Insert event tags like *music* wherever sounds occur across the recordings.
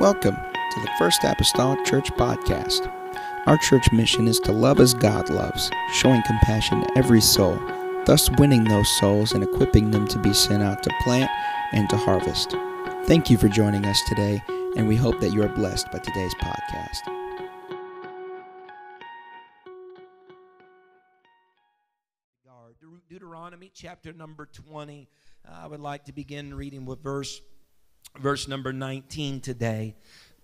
Welcome to the First Apostolic Church Podcast. Our church mission is to love as God loves, showing compassion to every soul, thus winning those souls and equipping them to be sent out to plant and to harvest. Thank you for joining us today, and we hope that you are blessed by today's podcast. Deuteronomy chapter number 20. Uh, I would like to begin reading with verse verse number 19 today.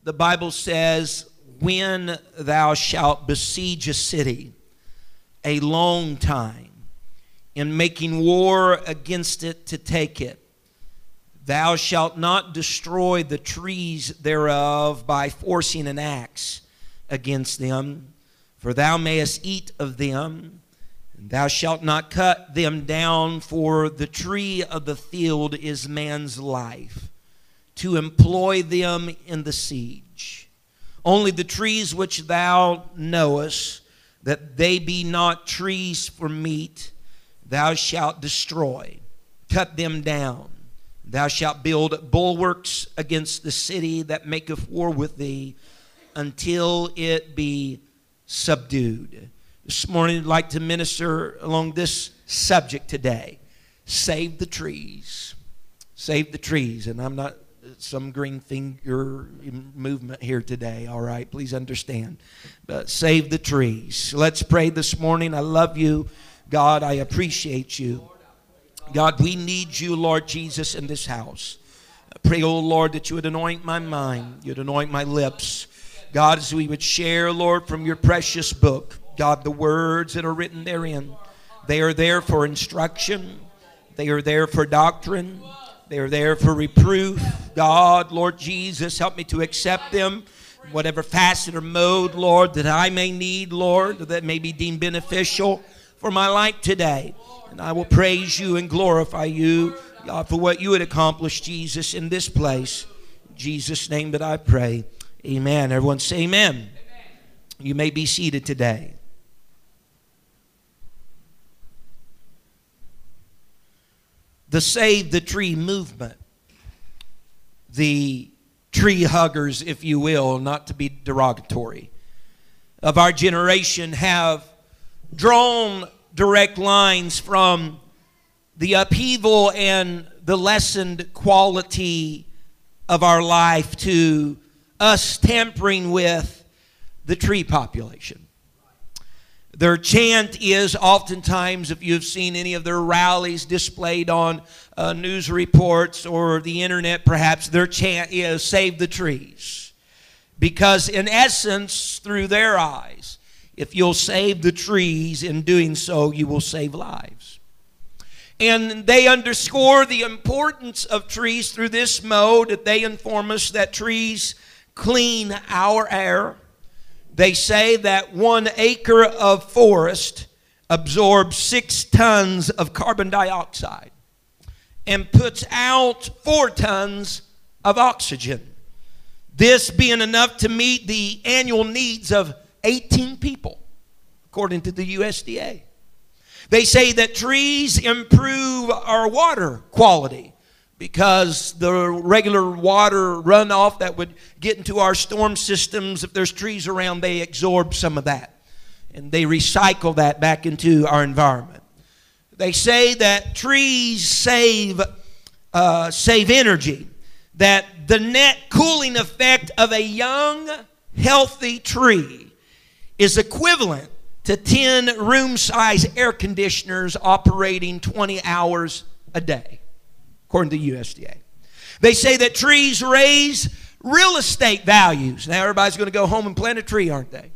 The Bible says, When thou shalt besiege a city a long time, in making war against it to take it, thou shalt not destroy the trees thereof by forcing an axe against them, for thou mayest eat of them. And thou shalt not cut them down, for the tree of the field is man's life to employ them in the siege. Only the trees which thou knowest, that they be not trees for meat, thou shalt destroy, cut them down. Thou shalt build bulwarks against the city that maketh war with thee until it be subdued. This morning, I'd like to minister along this subject today save the trees. Save the trees. And I'm not some green finger movement here today, all right? Please understand. But save the trees. Let's pray this morning. I love you. God, I appreciate you. God, we need you, Lord Jesus, in this house. I pray, oh Lord, that you would anoint my mind, you'd anoint my lips. God, as we would share, Lord, from your precious book, God, the words that are written therein, they are there for instruction, they are there for doctrine, they're there for reproof. God, Lord Jesus, help me to accept them whatever facet or mode, Lord, that I may need, Lord, that may be deemed beneficial for my life today. And I will praise you and glorify you, God, for what you had accomplished, Jesus, in this place. In Jesus' name that I pray. Amen. Everyone say amen. You may be seated today. The Save the Tree movement, the tree huggers, if you will, not to be derogatory, of our generation have drawn direct lines from the upheaval and the lessened quality of our life to us tampering with the tree population. Their chant is oftentimes, if you've seen any of their rallies displayed on uh, news reports or the internet, perhaps, their chant is save the trees. Because, in essence, through their eyes, if you'll save the trees, in doing so, you will save lives. And they underscore the importance of trees through this mode they inform us that trees clean our air they say that one acre of forest absorbs six tons of carbon dioxide and puts out four tons of oxygen. This being enough to meet the annual needs of 18 people, according to the USDA. They say that trees improve our water quality because the regular water runoff that would get into our storm systems, if there's trees around, they absorb some of that. And they recycle that back into our environment. They say that trees save, uh, save energy, that the net cooling effect of a young, healthy tree is equivalent to 10 room size air conditioners operating 20 hours a day according to USDA. They say that trees raise real estate values. Now, everybody's going to go home and plant a tree, aren't they?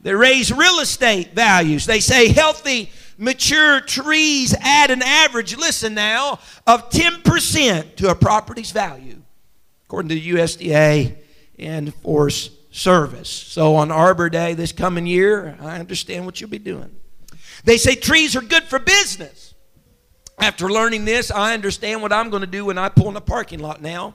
They raise real estate values. They say healthy, mature trees add an average, listen now, of 10% to a property's value, according to the USDA and Forest Service. So, on Arbor Day this coming year, I understand what you'll be doing. They say trees are good for business. After learning this, I understand what I'm going to do when I pull in a parking lot now.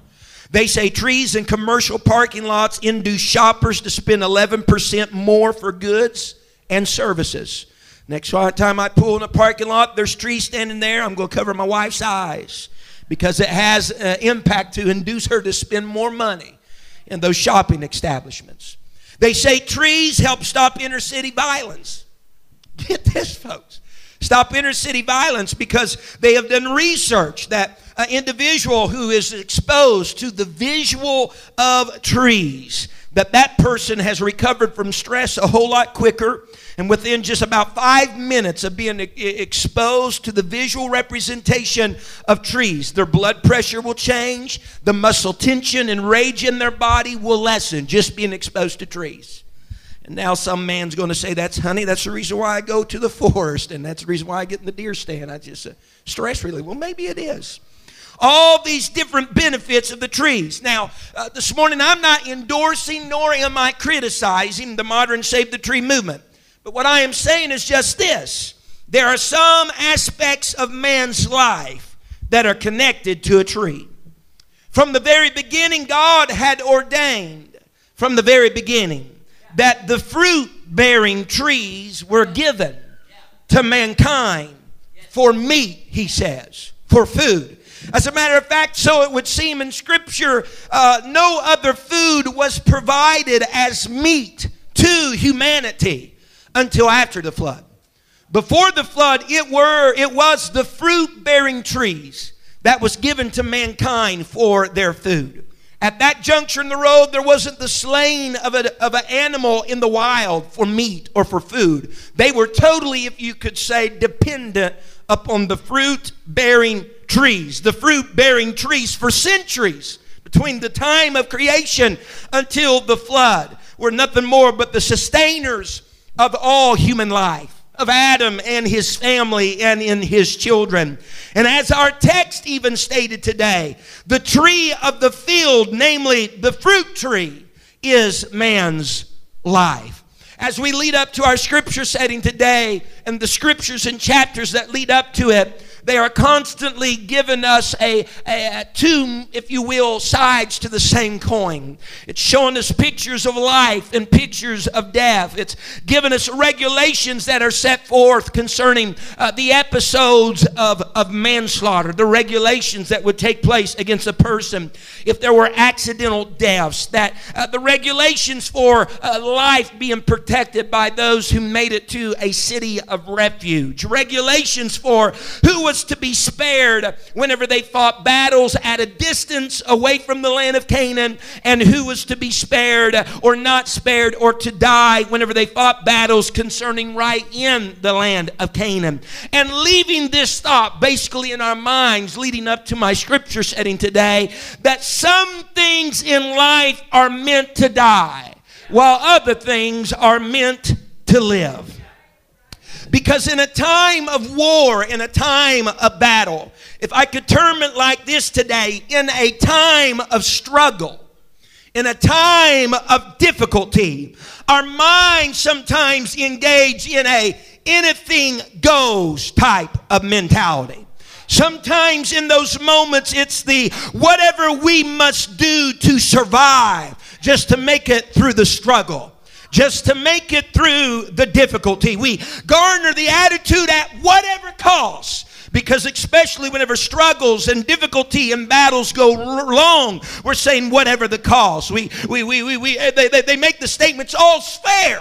They say trees in commercial parking lots induce shoppers to spend 11% more for goods and services. Next time I pull in a parking lot, there's trees standing there. I'm going to cover my wife's eyes because it has an impact to induce her to spend more money. in those shopping establishments. They say trees help stop inner city violence. *laughs* Get this, folks. Stop inner city violence because they have done research that an individual who is exposed to the visual of trees that that person has recovered from stress a whole lot quicker. And within just about five minutes of being exposed to the visual representation of trees their blood pressure will change the muscle tension and rage in their body will lessen just being exposed to trees and now some man's going to say that's honey that's the reason why i go to the forest and that's the reason why i get in the deer stand i just uh, stress relief well maybe it is all these different benefits of the trees. Now, uh, this morning I'm not endorsing nor am I criticizing the modern Save the Tree movement. But what I am saying is just this there are some aspects of man's life that are connected to a tree. From the very beginning, God had ordained, from the very beginning, that the fruit bearing trees were given to mankind for meat, he says, for food. As a matter of fact, so it would seem in Scripture, uh, no other food was provided as meat to humanity until after the flood. Before the flood, it were it was the fruit-bearing trees that was given to mankind for their food. At that juncture in the road, there wasn't the slaying of, a, of an animal in the wild for meat or for food. They were totally, if you could say, dependent upon the fruit bearing trees, the fruit bearing trees for centuries between the time of creation until the flood were nothing more but the sustainers of all human life of Adam and his family and in his children. And as our text even stated today, the tree of the field, namely the fruit tree, is man's life. As we lead up to our scripture setting today and the scriptures and chapters that lead up to it, they are constantly giving us a, a, two, if you will, sides to the same coin. It's showing us pictures of life and pictures of death. It's giving us regulations that are set forth concerning uh, the episodes of, of manslaughter, the regulations that would take place against a person if there were accidental deaths, that uh, the regulations for uh, life being protected by those who made it to a city of refuge, regulations for who was was to be spared whenever they fought battles at a distance away from the land of Canaan, and who was to be spared or not spared or to die whenever they fought battles concerning right in the land of Canaan. And leaving this thought basically in our minds leading up to my scripture setting today that some things in life are meant to die while other things are meant to live. Because in a time of war, in a time of battle, if I could term it like this today, in a time of struggle, in a time of difficulty, our minds sometimes engage in a anything goes type of mentality. Sometimes in those moments, it's the whatever we must do to survive just to make it through the struggle just to make it through the difficulty. We garner the attitude at whatever cost because especially whenever struggles and difficulty and battles go long we're saying whatever the cost we, we, we, we, we they, they, they make the statements all's fair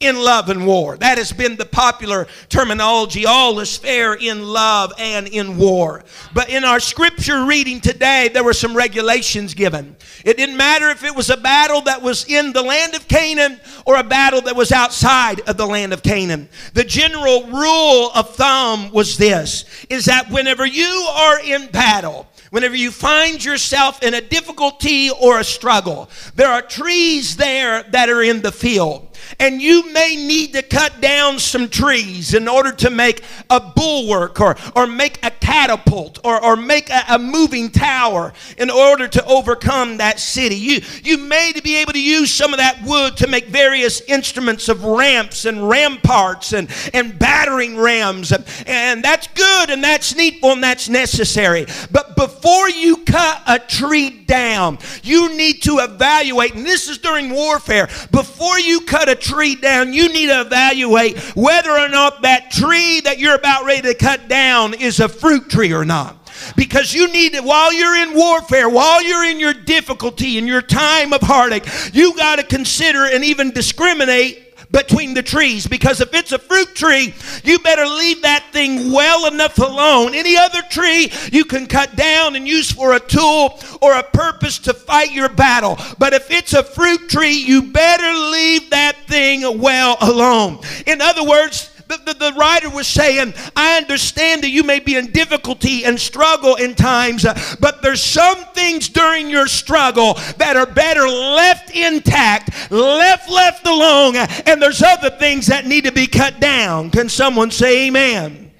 in love and war. That has been the popular terminology. All is fair in love and in war. But in our scripture reading today, there were some regulations given. It didn't matter if it was a battle that was in the land of Canaan or a battle that was outside of the land of Canaan. The general rule of thumb was this, is that whenever you are in battle, Whenever you find yourself in a difficulty or a struggle, there are trees there that are in the field and you may need to cut down some trees in order to make a bulwark or, or make a catapult or, or make a, a moving tower in order to overcome that city. You, you may be able to use some of that wood to make various instruments of ramps and ramparts and, and battering rams. And, and that's good and that's needful and that's necessary. But before you cut a tree down, you need to evaluate, and this is during warfare, before you cut a tree down, you need to evaluate whether or not that tree that you're about ready to cut down is a fruit tree or not. Because you need it while you're in warfare, while you're in your difficulty, in your time of heartache, you got to consider and even discriminate between the trees because if it's a fruit tree, you better leave that thing well enough alone. Any other tree you can cut down and use for a tool or a purpose to fight your battle. But if it's a fruit tree, you better leave that thing well alone. In other words, the, the, the, writer was saying, I understand that you may be in difficulty and struggle in times, uh, but there's some things during your struggle that are better left intact, left left alone, and there's other things that need to be cut down. Can someone say amen?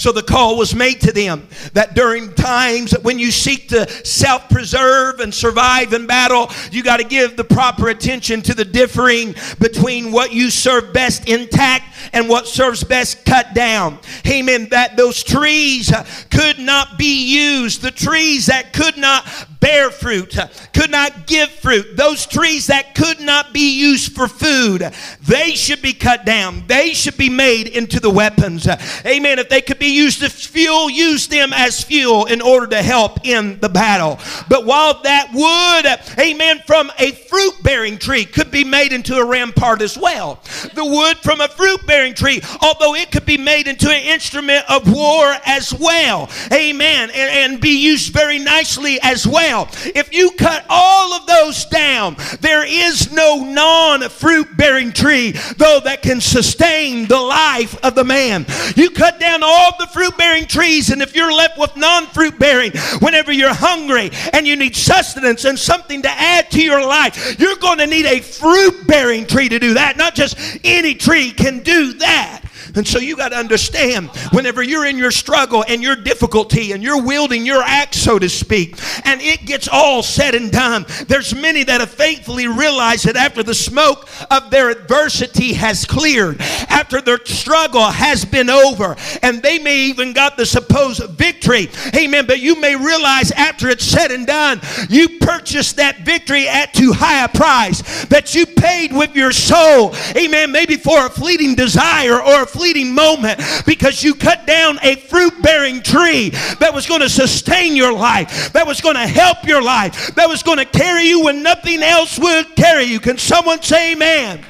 So the call was made to them that during times when you seek to self preserve and survive in battle, you got to give the proper attention to the differing between what you serve best intact and what serves best cut down. Amen. That those trees uh, could not be used, the trees that could not bear fruit, uh, could not give fruit, those trees that could not be used for food, they should be cut down. They should be made into the weapons. Uh, amen. If they could be used as fuel, use them as fuel in order to help in the battle. But while that wood, amen, from a fruit bearing tree could be made into a rampart as well. The wood from a fruit bearing tree, although it could be made into an instrument of war as well. Amen. And, and be used very nicely as well. If you cut all of those down, there is no non fruit bearing tree, though, that can sustain the life of the man. You cut down all the fruit bearing trees, and if you're left with non fruit bearing, whenever you're hungry and you need sustenance and something to add to your life, you're going to need a fruit bearing tree to do that. Not just any tree can do that. And so you got to understand whenever you're in your struggle and your difficulty and you're wielding your axe, so to speak, and it gets all said and done, there's many that have faithfully realized that after the smoke of their adversity has cleared, after their struggle has been over, and they may even got the supposed victory. Amen. But you may realize after it's said and done, you purchased that victory at too high a price that you paid with your soul. Amen. Maybe for a fleeting desire or a fleeting moment because you cut down a fruit bearing tree that was going to sustain your life, that was going to help your life, that was going to carry you when nothing else would carry you. Can someone say amen?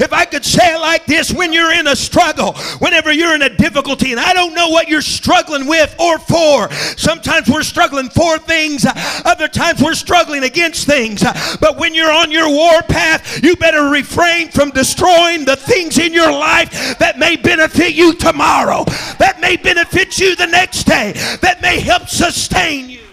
If I could say it like this, when you're in a struggle, whenever you're in a difficulty, and I don't know what you're struggling with or for. Sometimes we're struggling for things, other times we're struggling against things. But when you're on your war path, you better refrain from destroying the things in your life that may benefit you tomorrow, that may benefit you the next day, that may help sustain you.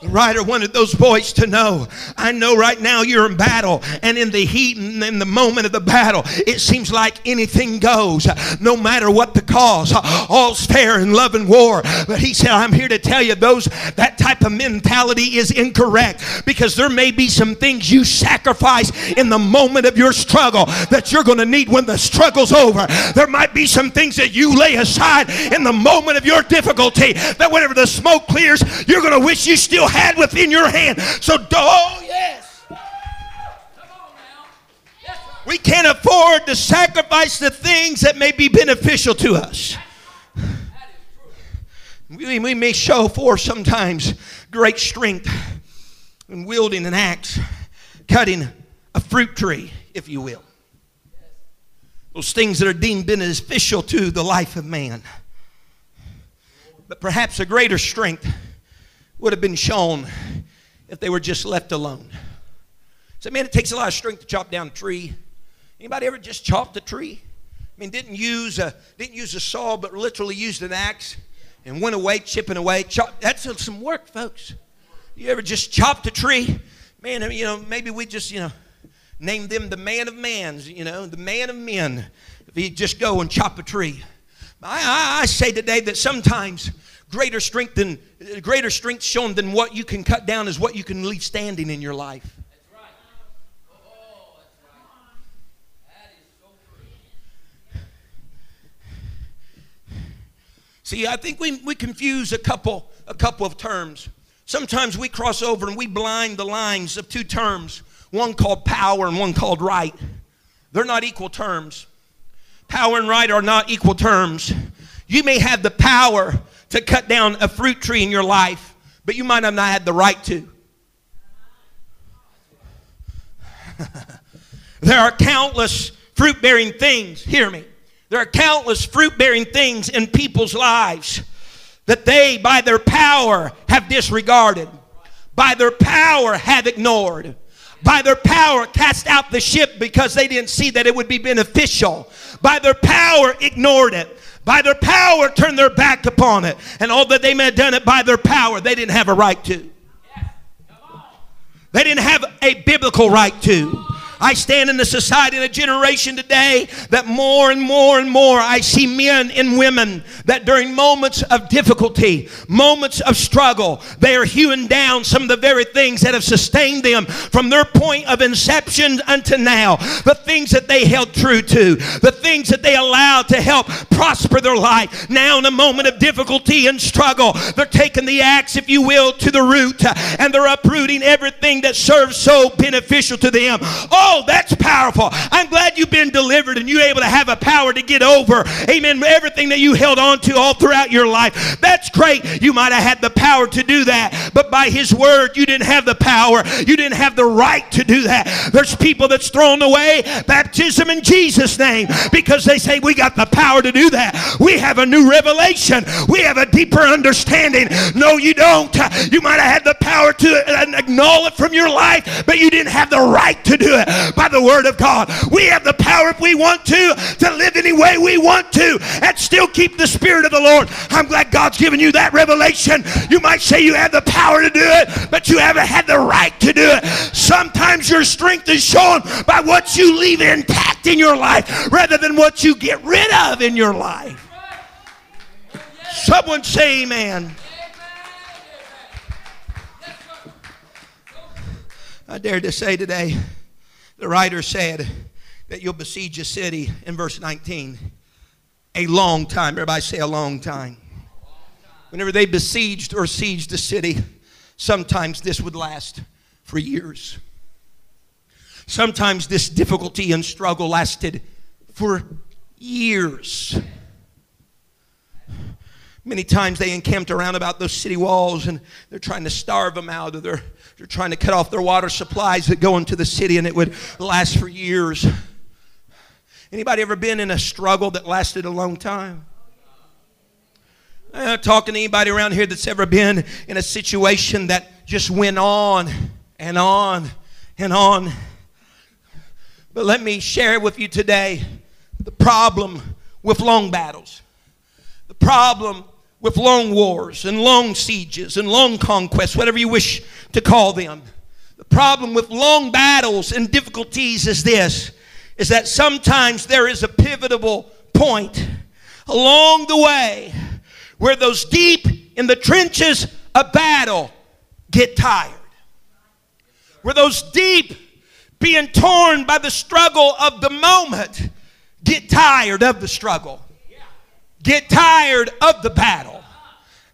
The writer wanted those boys to know I know right now you're in battle, and in the heat and in the moment of the battle, it seems like anything goes, no matter what the cause. All's fair in love and war. But he said, I'm here to tell you those that type of mentality is incorrect because there may be some things you sacrifice in the moment of your struggle that you're going to need when the struggle's over. There might be some things that you lay aside in the moment of your difficulty that whenever the smoke clears, you're going to wish you still had within your hand. So, oh, yes. We can't afford to sacrifice the things that may be beneficial to us. We, may show for sometimes great strength in wielding an axe, cutting a fruit tree, if you will. Those things that are deemed beneficial to the life of man. But perhaps a greater strength would have been shown if they were just left alone. So, man, it takes a lot of strength to chop down a tree. Anybody ever just chopped a tree? I mean, didn't use a didn't use a saw, but literally used an axe and went away chipping away. Chop. That's some work, folks. You ever just chopped a tree? Man, you know, maybe we just you know name them the man of mans. You know, the man of men. If you just go and chop a tree. I, I, I say today that sometimes greater strength than greater strength shown than what you can cut down is what you can leave standing in your life. See, I think we, we confuse a couple a couple of terms. Sometimes we cross over and we blind the lines of two terms, one called power and one called right. They're not equal terms. Power and right are not equal terms. You may have the power to cut down a fruit tree in your life, but you might have not had the right to. *laughs* there are countless fruit bearing things, hear me. There are countless fruit bearing things in people's lives that they, by their power, have disregarded, by their power, have ignored by their power cast out the ship because they didn't see that it would be beneficial. By their power ignored it. By their power turned their back upon it. And all that they may have done it by their power, they didn't have a right to. They didn't have a biblical right to. I stand in a society and a generation today that more and more and more I see men and women that during moments of difficulty, moments of struggle, they are hewing down some of the very things that have sustained them from their point of inception unto now. The things that they held true to, the things that they allowed to help prosper their life. Now, in a moment of difficulty and struggle, they're taking the axe, if you will, to the root and they're uprooting everything that serves so beneficial to them. Oh, Oh, that's powerful. I'm glad you've been delivered and you're able to have a power to get over, amen, everything that you held on to all throughout your life. That's great. You might have had the power to do that, but by His word, you didn't have the power. You didn't have the right to do that. There's people that's thrown away baptism in Jesus' name because they say we got the power to do that. We have a new revelation. We have a deeper understanding. No, you don't. You might have had the power to annul it from your life, but you didn't have the right to do it by the word of God. We have the power if we want to to live any way we want to and still keep the spirit of the Lord. I'm glad God's given you that revelation. You might say you have the power to do it, but you haven't had the right to do it. Sometimes your strength is shown by what you leave intact in your life rather than what you get rid of in your life. Someone say amen. I dare to say today the writer said that you'll besiege a city in verse 19 a long time. Everybody say a long time. Whenever they besieged or sieged a city, sometimes this would last for years. Sometimes this difficulty and struggle lasted for years. Many times they encamped around about those city walls and they're trying to starve them out of their, they're trying to cut off their water supplies that go into the city and it would last for years. Anybody ever been in a struggle that lasted a long time? Uh, talking to anybody around here that's ever been in a situation that just went on and on and on. But let me share with you today the problem with long battles. The problem with long wars and long sieges and long conquests, whatever you wish to call them. The problem with long battles and difficulties is this is that sometimes there is a pivotal point along the way where those deep in the trenches of battle get tired. Where those deep being torn by the struggle of the moment get tired of the struggle. Get tired of the battle.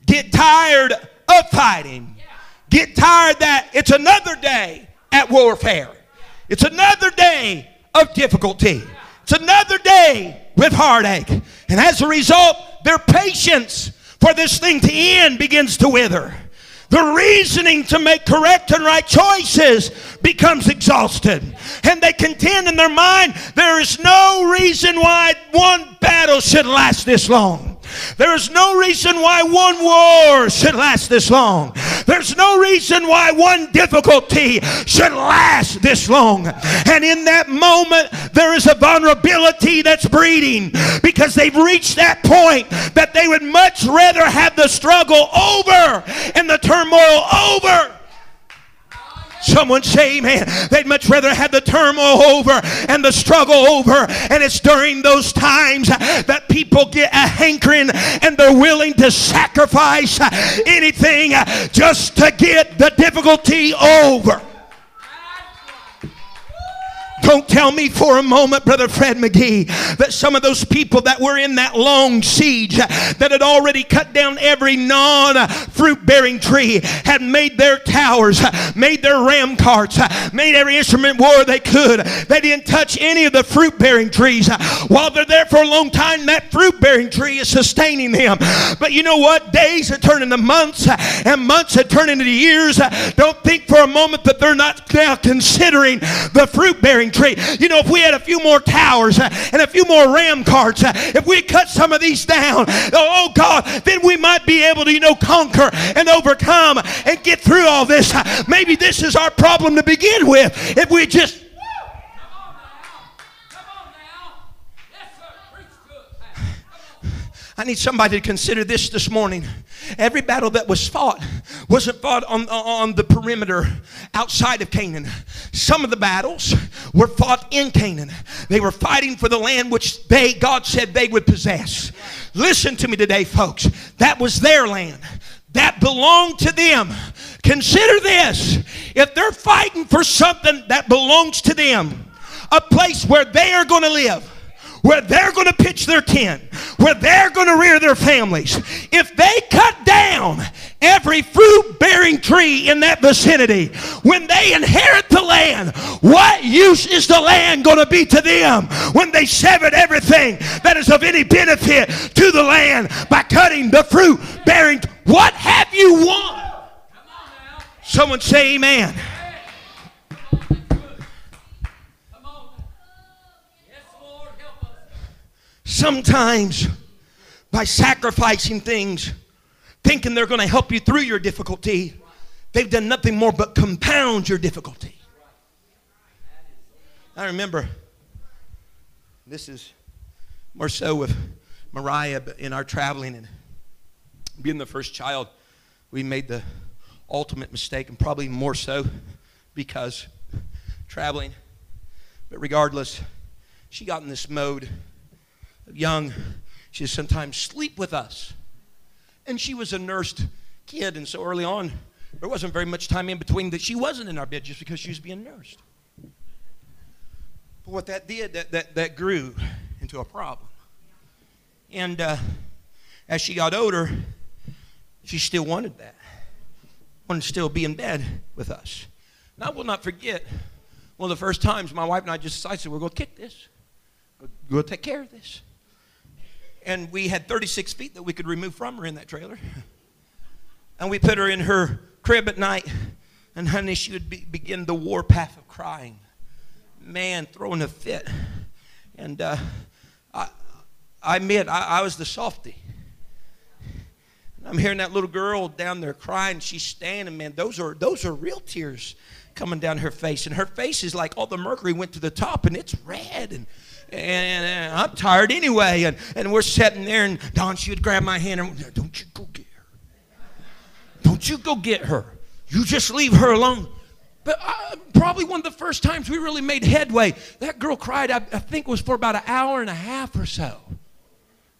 Get tired of fighting. Get tired that it's another day at warfare. It's another day of difficulty. It's another day with heartache. And as a result, their patience for this thing to end begins to wither. The reasoning to make correct and right choices becomes exhausted. And they contend in their mind there is no reason why one battle should last this long. There's no reason why one war should last this long. There's no reason why one difficulty should last this long. And in that moment, there is a vulnerability that's breeding because they've reached that point that they would much rather have the struggle over and the turmoil over Someone say amen. They'd much rather have the turmoil over and the struggle over. And it's during those times that people get a hankering and they're willing to sacrifice anything just to get the difficulty over. Don't tell me for a moment, Brother Fred McGee, that some of those people that were in that long siege that had already cut down every non fruit bearing tree had made their towers, made their ram carts, made every instrument war they could. They didn't touch any of the fruit bearing trees. While they're there for a long time, that fruit bearing tree is sustaining them. But you know what? Days are turning into months, and months have turned into years. Don't think for a moment that they're not now considering the fruit bearing You know, if we had a few more towers uh, and a few more ram carts, uh, if we cut some of these down, oh, oh God, then we might be able to, you know, conquer and overcome and get through all this. Maybe this is our problem to begin with. If we just I need somebody to consider this this morning. Every battle that was fought wasn't fought on, on the perimeter outside of Canaan. Some of the battles were fought in Canaan. They were fighting for the land which they, God said they would possess. Listen to me today, folks. That was their land. That belonged to them. Consider this. If they're fighting for something that belongs to them, a place where they are going to live, where they're going to pitch their tent, where they're going to rear their families, if they cut down every fruit bearing tree in that vicinity, when they inherit the land, what use is the land going to be to them when they severed everything that is of any benefit to the land by cutting the fruit bearing? What have you won? Someone say, Amen. Sometimes, by sacrificing things, thinking they're going to help you through your difficulty, they've done nothing more but compound your difficulty. I remember this is more so with Mariah in our traveling and being the first child, we made the ultimate mistake, and probably more so because traveling. But regardless, she got in this mode young, she'd sometimes sleep with us. And she was a nursed kid, and so early on, there wasn't very much time in between that she wasn't in our bed just because she was being nursed. But what that did, that, that, that grew into a problem. And uh, as she got older, she still wanted that. Wanted to still be in bed with us. And I will not forget one of the first times my wife and I just decided we're going to kick this. To take care of this and we had 36 feet that we could remove from her in that trailer. *laughs* And we put her in her crib at night, and honey, she would be, begin the warpath of crying. Man, throwing a fit. And uh, I, I admit, I, I was the softy. I'm hearing that little girl down there crying. She's standing, man. Those are those are real tears coming down her face, and her face is like all the mercury went to the top, and it's red. And and, I'm tired anyway. And, and we're sitting there, and Don, she would grab my hand and, don't you go get her. Don't you go get her. You just leave her alone. But uh, probably one of the first times we really made headway. That girl cried, I, I think it was for about an hour and a half or so.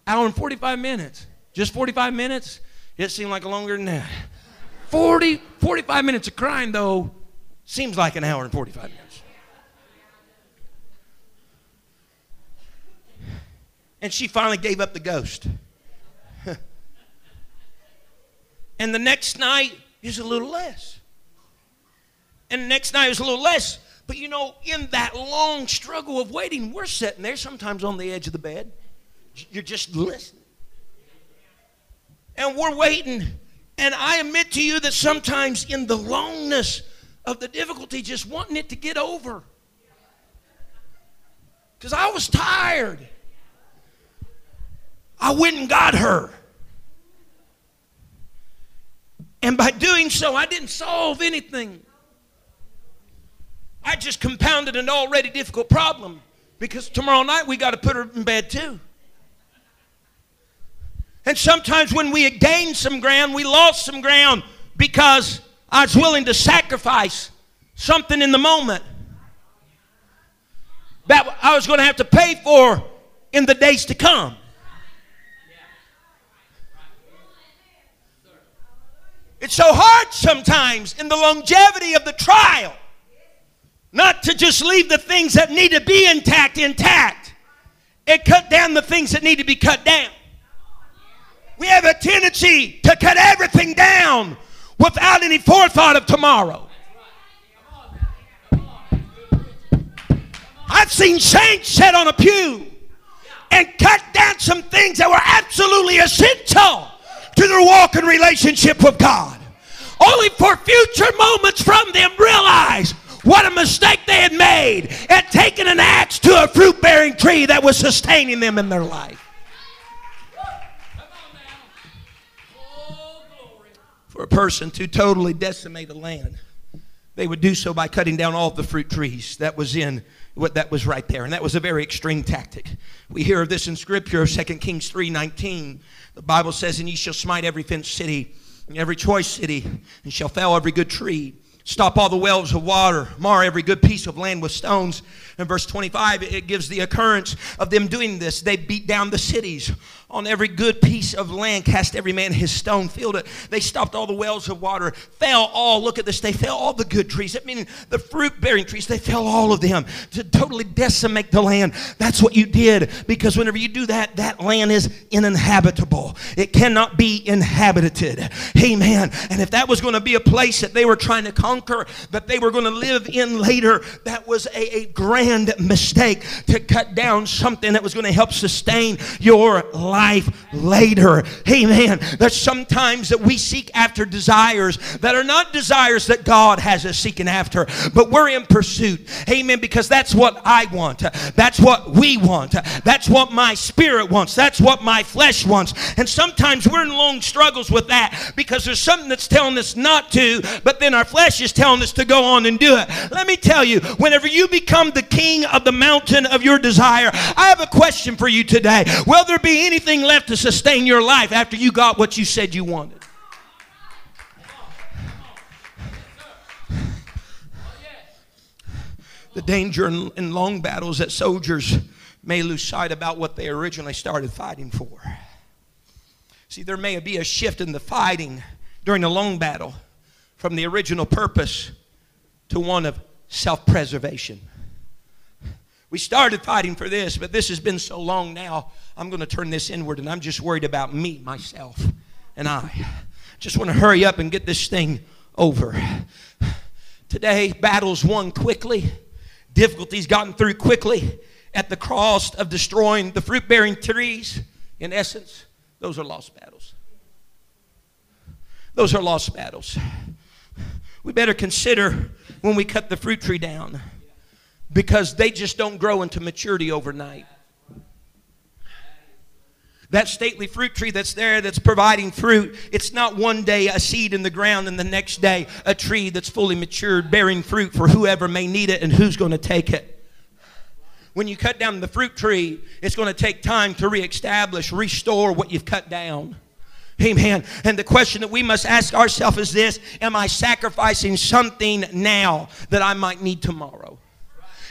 Hour and 45 minutes. Just 45 minutes? It seemed like longer than that. 40, 45 minutes of crying, though, seems like an hour and 45 minutes. And she finally gave up the ghost. *laughs* and the next night is a little less. And the next night is a little less. But you know, in that long struggle of waiting, we're sitting there sometimes on the edge of the bed. You're just listening. And we're waiting. And I admit to you that sometimes in the longness of the difficulty, just wanting it to get over. Because I was tired. I went and got her. And by doing so, I didn't solve anything. I just compounded an already difficult problem because tomorrow night we got to put her in bed too. And sometimes when we had gained some ground, we lost some ground because I was willing to sacrifice something in the moment that I was going to have to pay for in the days to come. It's so hard sometimes in the longevity of the trial not to just leave the things that need to be intact intact and cut down the things that need to be cut down. We have a tendency to cut everything down without any forethought of tomorrow. I've seen saints sit on a pew and cut down some things that were absolutely essential to their walk and relationship with God. Only for future moments from them realize what a mistake they had made at taking an axe to a fruit bearing tree that was sustaining them in their life. For a person to totally decimate a land, they would do so by cutting down all the fruit trees that was in what that was right there. And that was a very extreme tactic. We hear of this in scripture 2 kings 3.19 the bible says and ye shall smite every fenced city and every choice city and shall fell every good tree. Stop all the wells of water mar every good piece of land with stones. In verse 25 it gives the occurrence of them doing this. They beat down the cities on every good piece of land, cast every man his stone, filled it. They stopped all the wells of water, fell all, look at this, they fell all the good trees. That meaning the fruit bearing trees, they fell all of them to totally decimate the land. That's what you did because whenever you do that, that land is uninhabitable. It cannot be inhabited. Amen. And if that was going to be a place that they were trying to conquer, that they were going to live in later, that was a, a grand mistake to cut down something that was going to help sustain your life life later. Amen. There's sometimes that we seek after desires that are not desires that God has us seeking after, but we're in pursuit. Amen. Because that's what I want. That's what we want. That's what my spirit wants. That's what my flesh wants. And sometimes we're in long struggles with that because there's something that's telling us not to, but then our flesh is telling us to go on and do it. Let me tell you, whenever you become the king of the mountain of your desire, I have a question for you today. Will there be anything anything left to sustain your life after you got what you said you wanted. The danger in, in long battles that soldiers may lose sight about what they originally started fighting for. See, there may be a shift in the fighting during a long battle from the original purpose to one of self preservation. We started fighting for this, but this has been so long now, I'm going to turn this inward and I'm just worried about me, myself, and I. Just want to hurry up and get this thing over. Today, battles won quickly, difficulties gotten through quickly at the cost of destroying the fruit bearing trees. In essence, those are lost battles. Those are lost battles. We better consider when we cut the fruit tree down because they just don't grow into maturity overnight. That stately fruit tree that's there that's providing fruit, it's not one day a seed in the ground and the next day a tree that's fully matured, bearing fruit for whoever may need it and who's going to take it. When you cut down the fruit tree, it's going to take time to reestablish, restore what you've cut down. Amen. And the question that we must ask ourselves is this Am I sacrificing something now that I might need tomorrow?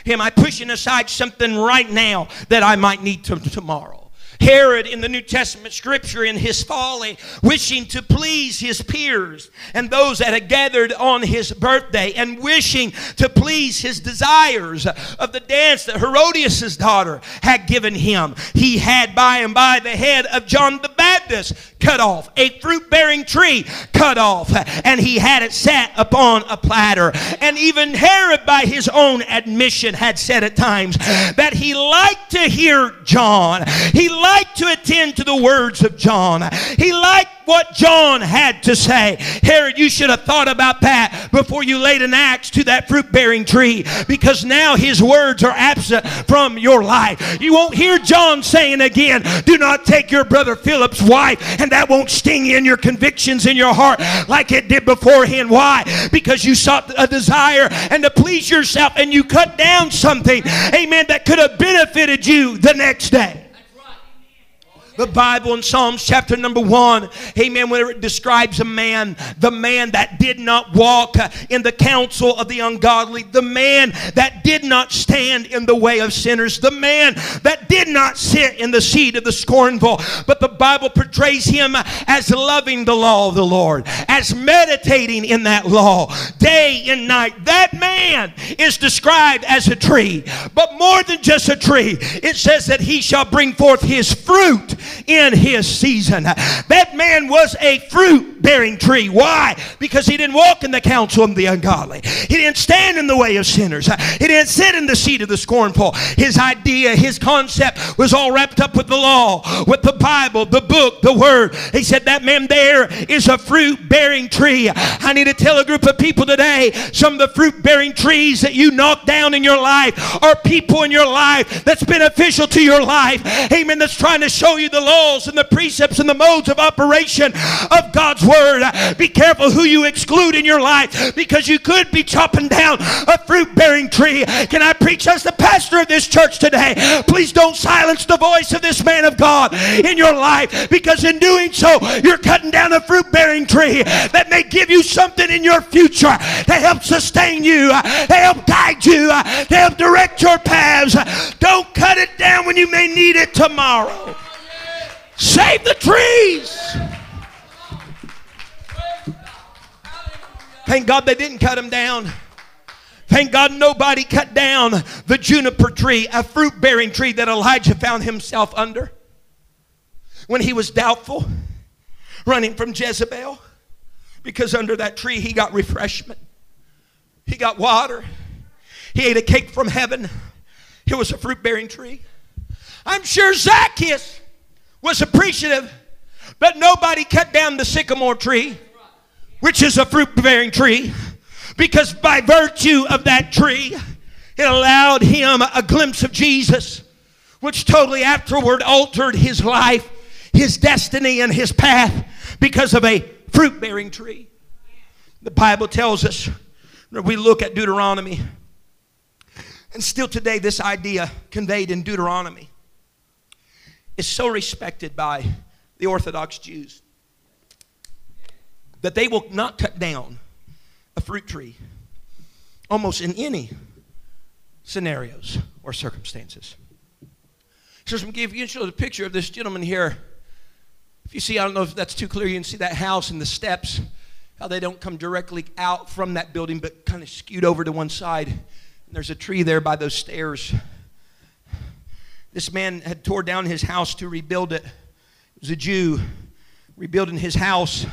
Am I pushing aside something right now that I might need to, tomorrow? Herod in the New Testament scripture in his folly, wishing to please his peers and those that had gathered on his birthday, and wishing to please his desires of the dance that Herodias' daughter had given him. He had by and by the head of John the Baptist cut off, a fruit bearing tree cut off, and he had it set upon a platter. And even Herod, by his own admission, had said at times that he liked to hear John. He liked to attend to the words of John. He liked what John had to say. Herod, you should have thought about that before you laid an axe to that fruit bearing tree because now his words are absent from your life. You won't hear John saying again, Do not take your brother Philip's wife, and that won't sting in your convictions in your heart like it did beforehand. Why? Because you sought a desire and to please yourself and you cut down something, amen, that could have benefited you the next day. The Bible in Psalms chapter number one, amen, where it describes a man, the man that did not walk in the counsel of the ungodly, the man that did not stand in the way of sinners, the man that did not sit in the seat of the scornful. But the Bible portrays him as loving the law of the Lord, as meditating in that law day and night. That man is described as a tree, but more than just a tree, it says that he shall bring forth his fruit in his season. That man was a fruit bearing tree. Why? Because he didn't walk in the counsel of the ungodly, he didn't stand in the way of sinners, he didn't sit in the seat of the scornful. His idea, his concept was all wrapped up with the law, with the Bible, the book, the word. He said, That man there is a fruit bearing tree. I need to tell a group of people today some of the fruit bearing trees that you knock down in your life are people in your life that's beneficial to your life. Amen. That's trying to show you the laws and the precepts and the modes of operation of God's Word. Be careful who you exclude in your life because you could be chopping down a fruit bearing tree. Can I preach as the pastor of this church today? Please don't silence the voice of this man of God in your life because in doing so, you're cutting down a fruit bearing tree that may give you something in your future to help sustain you, to help guide you, to help direct your paths. Don't cut it down when you may need it tomorrow. Save the trees. Thank God they didn't cut them down. Thank God nobody cut down the juniper tree, a fruit bearing tree that Elijah found himself under when he was doubtful, running from Jezebel. Because under that tree he got refreshment, he got water, he ate a cake from heaven. It was a fruit bearing tree. I'm sure Zacchaeus was appreciative, but nobody cut down the sycamore tree, which is a fruit bearing tree, because by virtue of that tree, it allowed him a glimpse of Jesus, which totally afterward altered his life, his destiny, and his path because of a fruit bearing tree. The Bible tells us, that we look at Deuteronomy, and still today, this idea conveyed in Deuteronomy is so respected by the Orthodox Jews that they will not cut down a fruit tree almost in any scenarios or circumstances. So giving you a picture of this gentleman here. If you see, I don't know if that's too clear, you can see that house and the steps, how they don't come directly out from that building, but kind of skewed over to one side. And there's a tree there by those stairs. This man had tore down his house to rebuild it. He was a Jew rebuilding his house.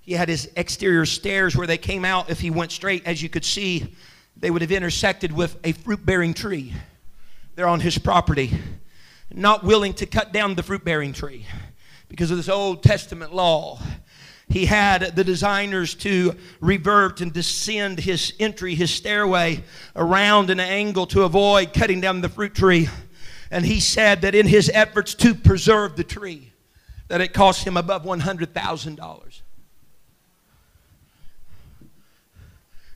He had his exterior stairs where they came out. If he went straight, as you could see, they would have intersected with a fruit bearing tree there on his property. Not willing to cut down the fruit bearing tree because of this Old Testament law. He had the designers to revert and descend his entry, his stairway, around an angle to avoid cutting down the fruit tree. And he said that in his efforts to preserve the tree, that it cost him above $100,000.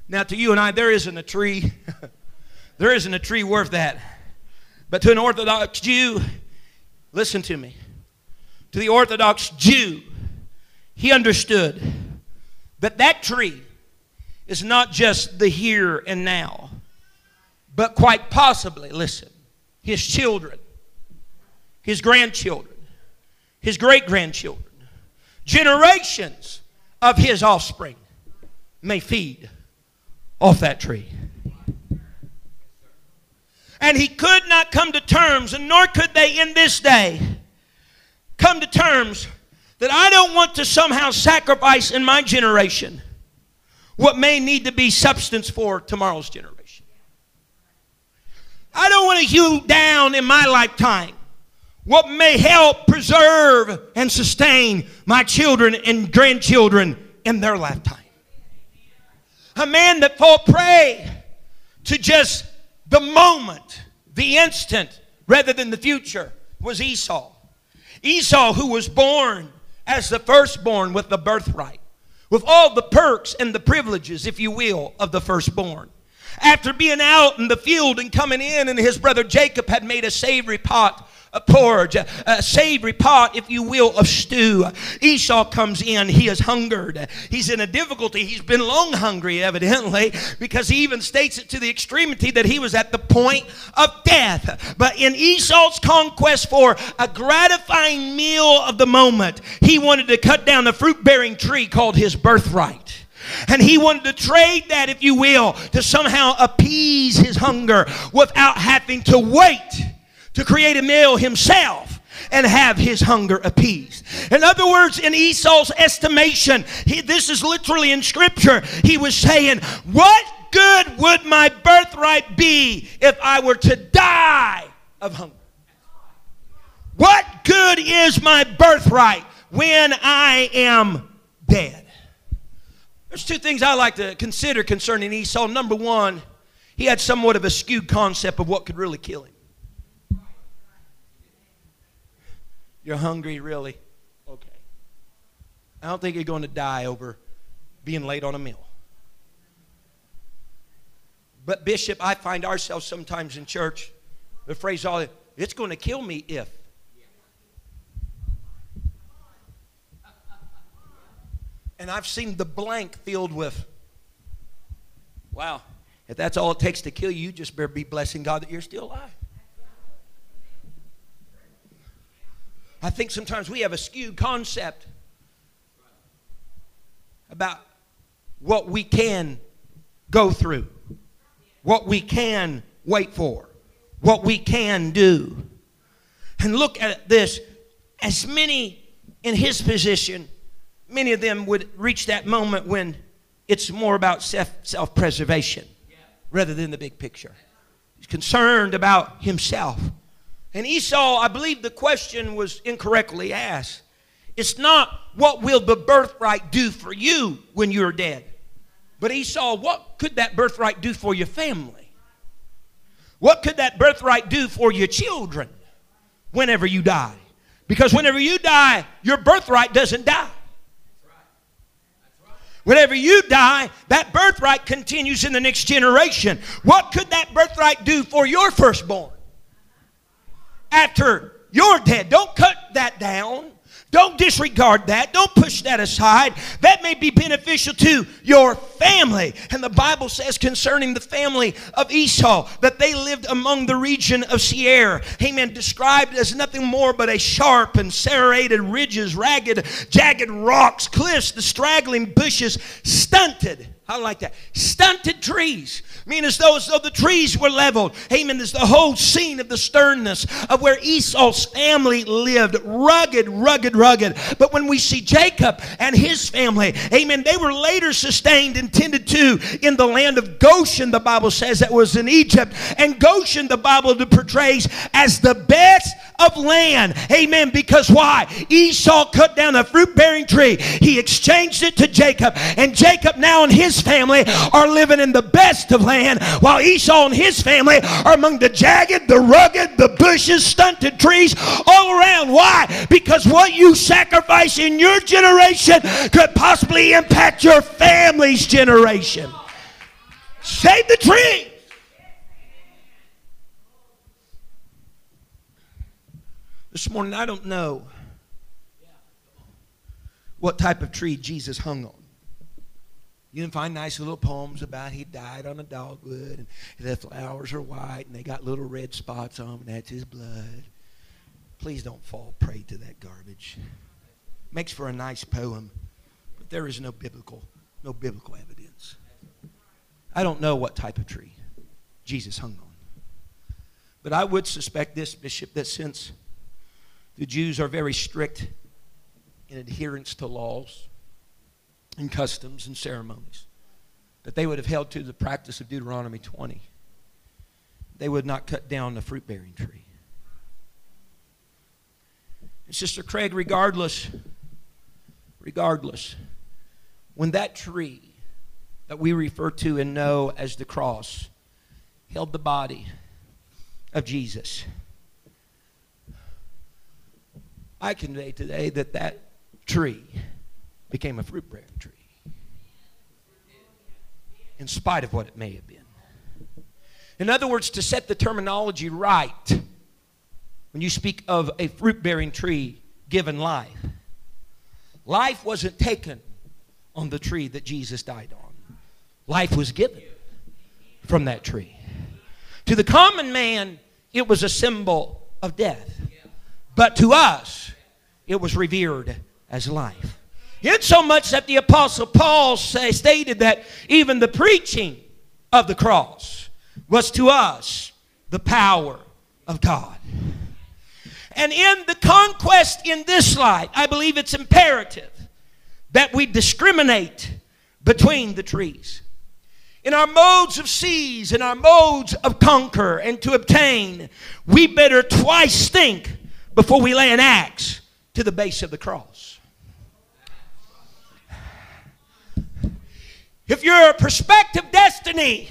Now, to you and I, there isn't a tree, *laughs* there isn't a tree worth that. But to an Orthodox Jew, listen to me. To the Orthodox Jew, he understood that that tree is not just the here and now, but quite possibly, listen, his children, his grandchildren, his great grandchildren, generations of his offspring may feed off that tree. And he could not come to terms, and nor could they in this day come to terms that I don't want to somehow sacrifice in my generation what may need to be substance for tomorrow's generation. I don't want to hew down in my lifetime what may help preserve and sustain my children and grandchildren in their lifetime. A man that fall prey to just the moment, the instant, rather than the future, was Esau. Esau, who was born as the firstborn with the birthright, with all the perks and the privileges, if you will, of the firstborn after being out in the field and coming in, and his brother Jacob had made a savory pot a porridge, a, savory pot, if you will, of stew. Esau comes in. He is hungered. He's in a difficulty. He's been long hungry, evidently, because he even states it to the extremity that he was at the point of death. But in Esau's conquest for a gratifying meal of the moment, he wanted to cut down a fruit bearing tree called his birthright. And he wanted to trade that, if you will, to somehow appease his hunger without having to wait to create a meal himself and have his hunger appeased. In other words, in Esau's estimation, he, this is literally in scripture, he was saying, What good would my birthright be if I were to die of hunger? What good is my birthright when I am dead? There's two things I like to consider concerning Esau. Number one, he had somewhat of a skewed concept of what could really kill him. You're hungry, really? Okay. I don't think you're going to die over being late on a meal. But, Bishop, I find ourselves sometimes in church, the phrase all it's going to kill me if. And I've seen the blank filled with, wow, if that's all it takes to kill you, you just better be blessing God that you're still alive. I think sometimes we have a skewed concept about what we can go through, what we can wait for, what we can do. And look at this as many in his position, many of them would reach that moment when it's more about self preservation rather than the big picture. He's concerned about himself. And Esau, I believe the question was incorrectly asked. It's not what will the birthright do for you when you're dead, but Esau, what could that birthright do for your family? What could that birthright do for your children whenever you die? Because whenever you die, your birthright doesn't die. Whenever you die, that birthright continues in the next generation. What could that birthright do for your firstborn? after you're dead. Don't cut that down. Don't disregard that. Don't push that aside. That may be beneficial to your family. And the Bible says concerning the family of Esau that they lived among the region of Seir. Amen. Described as nothing more but a sharp and serrated ridges, ragged, jagged rocks, cliffs, the straggling bushes, stunted I like that. Stunted trees. Mean, as though, as though the trees were leveled. Amen. There's the whole scene of the sternness of where Esau's family lived. Rugged, rugged, rugged. But when we see Jacob and his family, amen, they were later sustained and tended to in the land of Goshen, the Bible says that was in Egypt. And Goshen, the Bible portrays as the best of land. Amen. Because why? Esau cut down a fruit bearing tree. He exchanged it to Jacob. And Jacob now in his family are living in the best of land, while Esau and his family are among the jagged, the rugged, the bushes, stunted trees all around. Why? Because what you sacrifice in your generation could possibly impact your family's generation. Save the tree. This morning, I don't know what type of tree Jesus hung on. You can find nice little poems about he died on a dogwood and the flowers are white and they got little red spots on them and that's his blood. Please don't fall prey to that garbage. Makes for a nice poem, but there is no biblical, no biblical evidence. I don't know what type of tree Jesus hung on. But I would suspect this, Bishop, that since the Jews are very strict in adherence to laws and customs and ceremonies. That they would have held to the practice of Deuteronomy 20. They would not cut down the fruit bearing tree. And Sister Craig, regardless, regardless, when that tree that we refer to and know as the cross held the body of Jesus I convey today that that tree became a fruit bearing tree. In spite of what it may have been. In other words, to set the terminology right, when you speak of a fruit bearing tree given life. Life wasn't taken on the tree that Jesus died on, life was given from that tree. To the common man, it was a symbol of death. But to us, it was revered as life. It's so much that the Apostle Paul say, stated that even the preaching of the cross was to us the power of God. And in the conquest in this life, I believe it's imperative that we discriminate between the trees. In our modes of seize, in our modes of conquer and to obtain, we better twice think before we lay an axe to the base of the cross. If your prospective destiny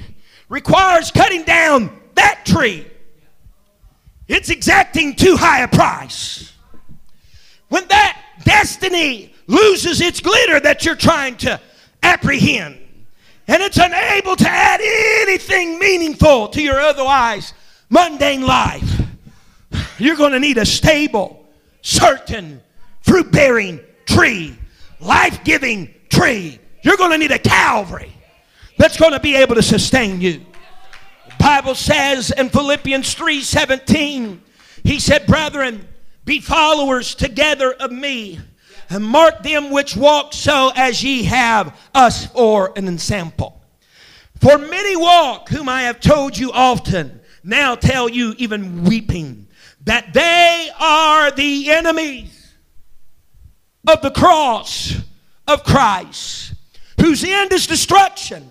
requires cutting down that tree, it's exacting too high a price. When that destiny loses its glitter that you're trying to apprehend, and it's unable to add anything meaningful to your otherwise mundane life, you're going to need a stable, certain, fruit bearing tree, life giving tree. You're going to need a Calvary that's going to be able to sustain you. The Bible says in Philippians 3:17, he said, "Brethren, be followers together of me, and mark them which walk so as ye have us for an ensample. For many walk, whom I have told you often, now tell you even weeping, that they are the enemies of the cross of Christ, whose end is destruction,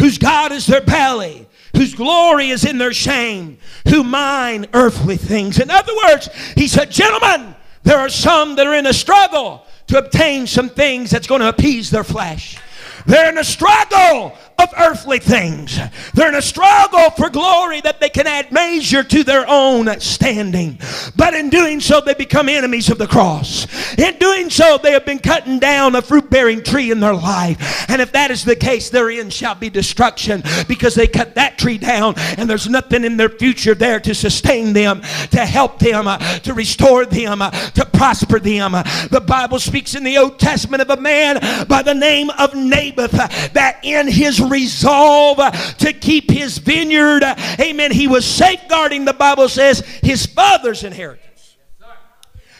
whose God is their belly, whose glory is in their shame, who mine earthly things. In other words, he said, Gentlemen, there are some that are in a struggle to obtain some things that's going to appease their flesh. They're in a struggle of earthly things. They're in a struggle for glory that they can add measure to their own standing. But in doing so, they become enemies of the cross. In doing so, they have been cutting down a fruit bearing tree in their life. And if that is the case, therein shall be destruction because they cut that tree down and there's nothing in their future there to sustain them, to help them, uh, to restore them, uh, to prosper them. The Bible speaks in the Old Testament of a man by the name of Naboth uh, that in his resolve to keep his vineyard, amen, he was safeguarding, the Bible says, his father's inheritance.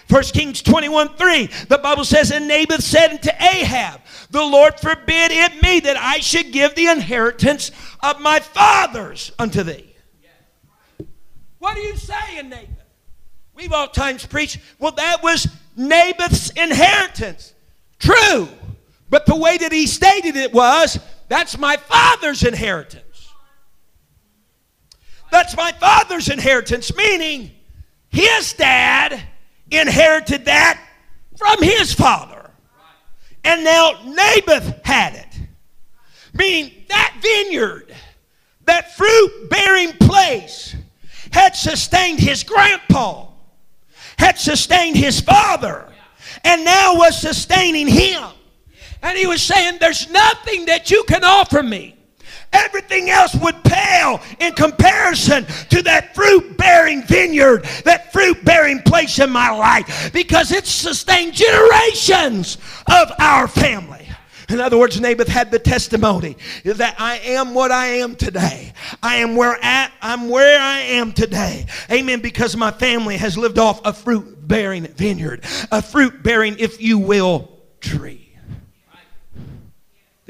1 Kings 21 3, the Bible says, And Naboth said unto Ahab, The Lord forbid it me that I should give the inheritance of my fathers unto thee. What are you saying, Naboth? We've all times preached, well, that was Naboth's inheritance. True. But the way that he stated it was, that's my father's inheritance. That's my father's inheritance, meaning his dad inherited that from his father. And now Naboth had it. Meaning that vineyard, that fruit bearing place, had sustained his grandpa, had sustained his father, and now was sustaining him. And he was saying, There's nothing that you can offer me. Everything else would pale in comparison to that fruit bearing vineyard, that fruit bearing place in my life, because it's sustained generations of our family. In other words, Naboth had the testimony that I am what I am today. I am where at I'm where I am today. Amen. Because my family has lived off a fruit bearing vineyard, a fruit bearing, if you will, tree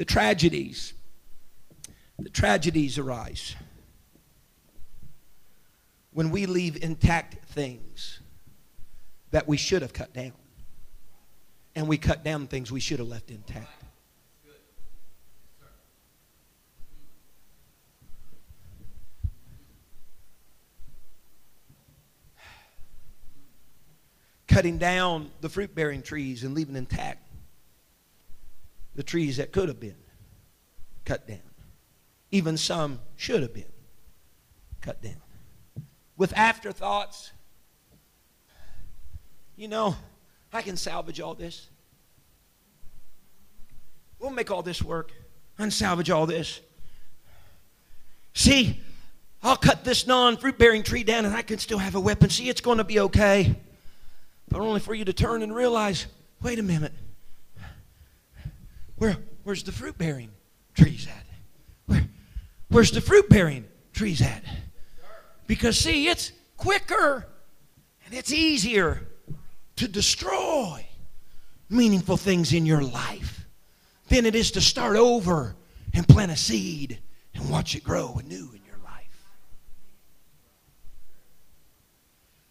the tragedies. The tragedies arise when we leave intact things that we should have cut down. And we cut down things we should have left intact. Cutting down the fruit bearing trees and leaving intact the trees that could have been cut down. Even some should have been cut down. With afterthoughts, you know, I can salvage all this. We'll make all this work. and salvage all this. See, I'll cut this non fruit bearing tree down and I can still have a weapon. See, it's going to be okay. But only for you to turn and realize wait a minute. Where, where's the fruit bearing trees at? Where, where's the fruit bearing trees at? Because, see, it's quicker and it's easier to destroy meaningful things in your life than it is to start over and plant a seed and watch it grow anew in your life.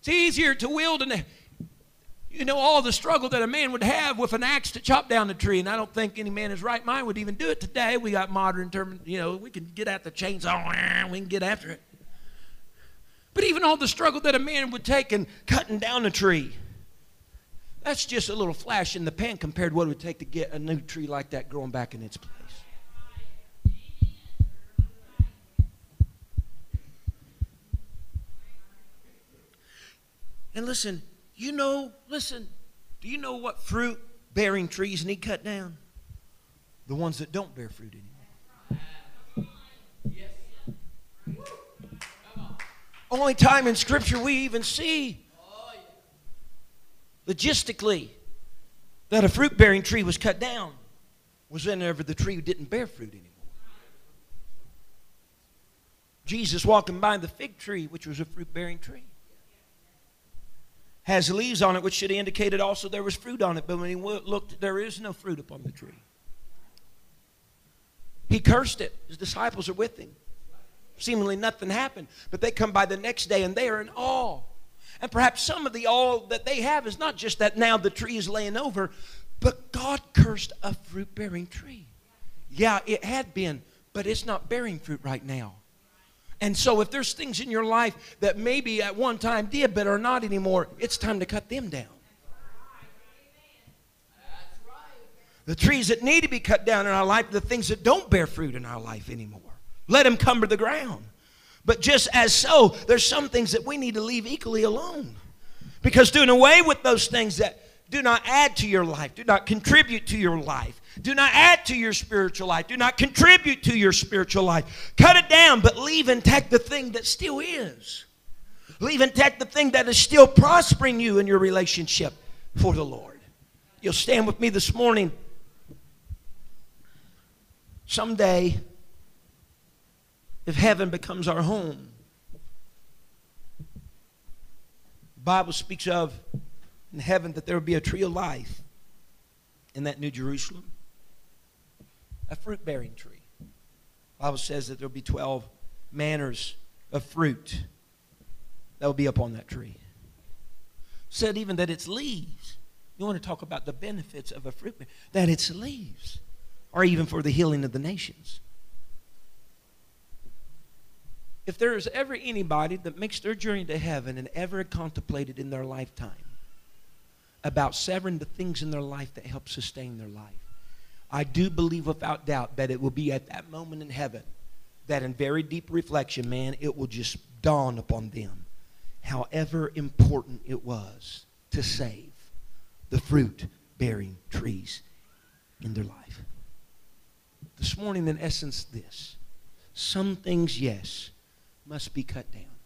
It's easier to wield and you know all the struggle that a man would have with an axe to chop down a tree, and I don't think any man in his right mind would even do it today. We got modern term, you know, we can get out the chainsaw, *laughs* we can get after it. But even all the struggle that a man would take in cutting down a tree, that's just a little flash in the pan compared to what it would take to get a new tree like that growing back in its place. And listen, you know, listen, do you know what fruit bearing trees need cut down? The ones that don't bear fruit anymore. Only time in Scripture we even see logistically that a fruit bearing tree was cut down was whenever the tree didn't bear fruit anymore. Jesus walking by the fig tree, which was a fruit bearing tree, has leaves on it, which should have indicated also there was fruit on it. But when he looked, there is no fruit upon the tree. He cursed it. His disciples are with him. Seemingly nothing happened. But they come by the next day and they are in awe. And perhaps some of the awe that they have is not just that now the tree is laying over, but God cursed a fruit bearing tree. Yeah, it had been, but it's not bearing fruit right now. And so, if there's things in your life that maybe at one time did but are not anymore, it's time to cut them down. The trees that need to be cut down in our life, the things that don't bear fruit in our life anymore. Let them cumber the ground. But just as so, there's some things that we need to leave equally alone. Because doing away with those things that do not add to your life, do not contribute to your life, do not add to your spiritual life. Do not contribute to your spiritual life. Cut it down, but leave intact the thing that still is. Leave intact the thing that is still prospering you in your relationship for the Lord. You'll stand with me this morning. Someday, if heaven becomes our home, the Bible speaks of in heaven that there will be a tree of life in that New Jerusalem a fruit bearing tree. The Bible says that there'll be 12 manners of fruit that will be upon that tree. Said even that its leaves. You want to talk about the benefits of a fruit that its leaves are even for the healing of the nations. If there is ever anybody that makes their journey to heaven and ever contemplated in their lifetime about severing the things in their life that help sustain their life, I do believe without doubt that it will be at that moment in heaven that in very deep reflection, man, it will just dawn upon them however important it was to save the fruit bearing trees in their life. This morning, in essence, this some things, yes, must be cut down,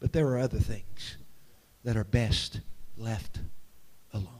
but there are other things that are best left alone.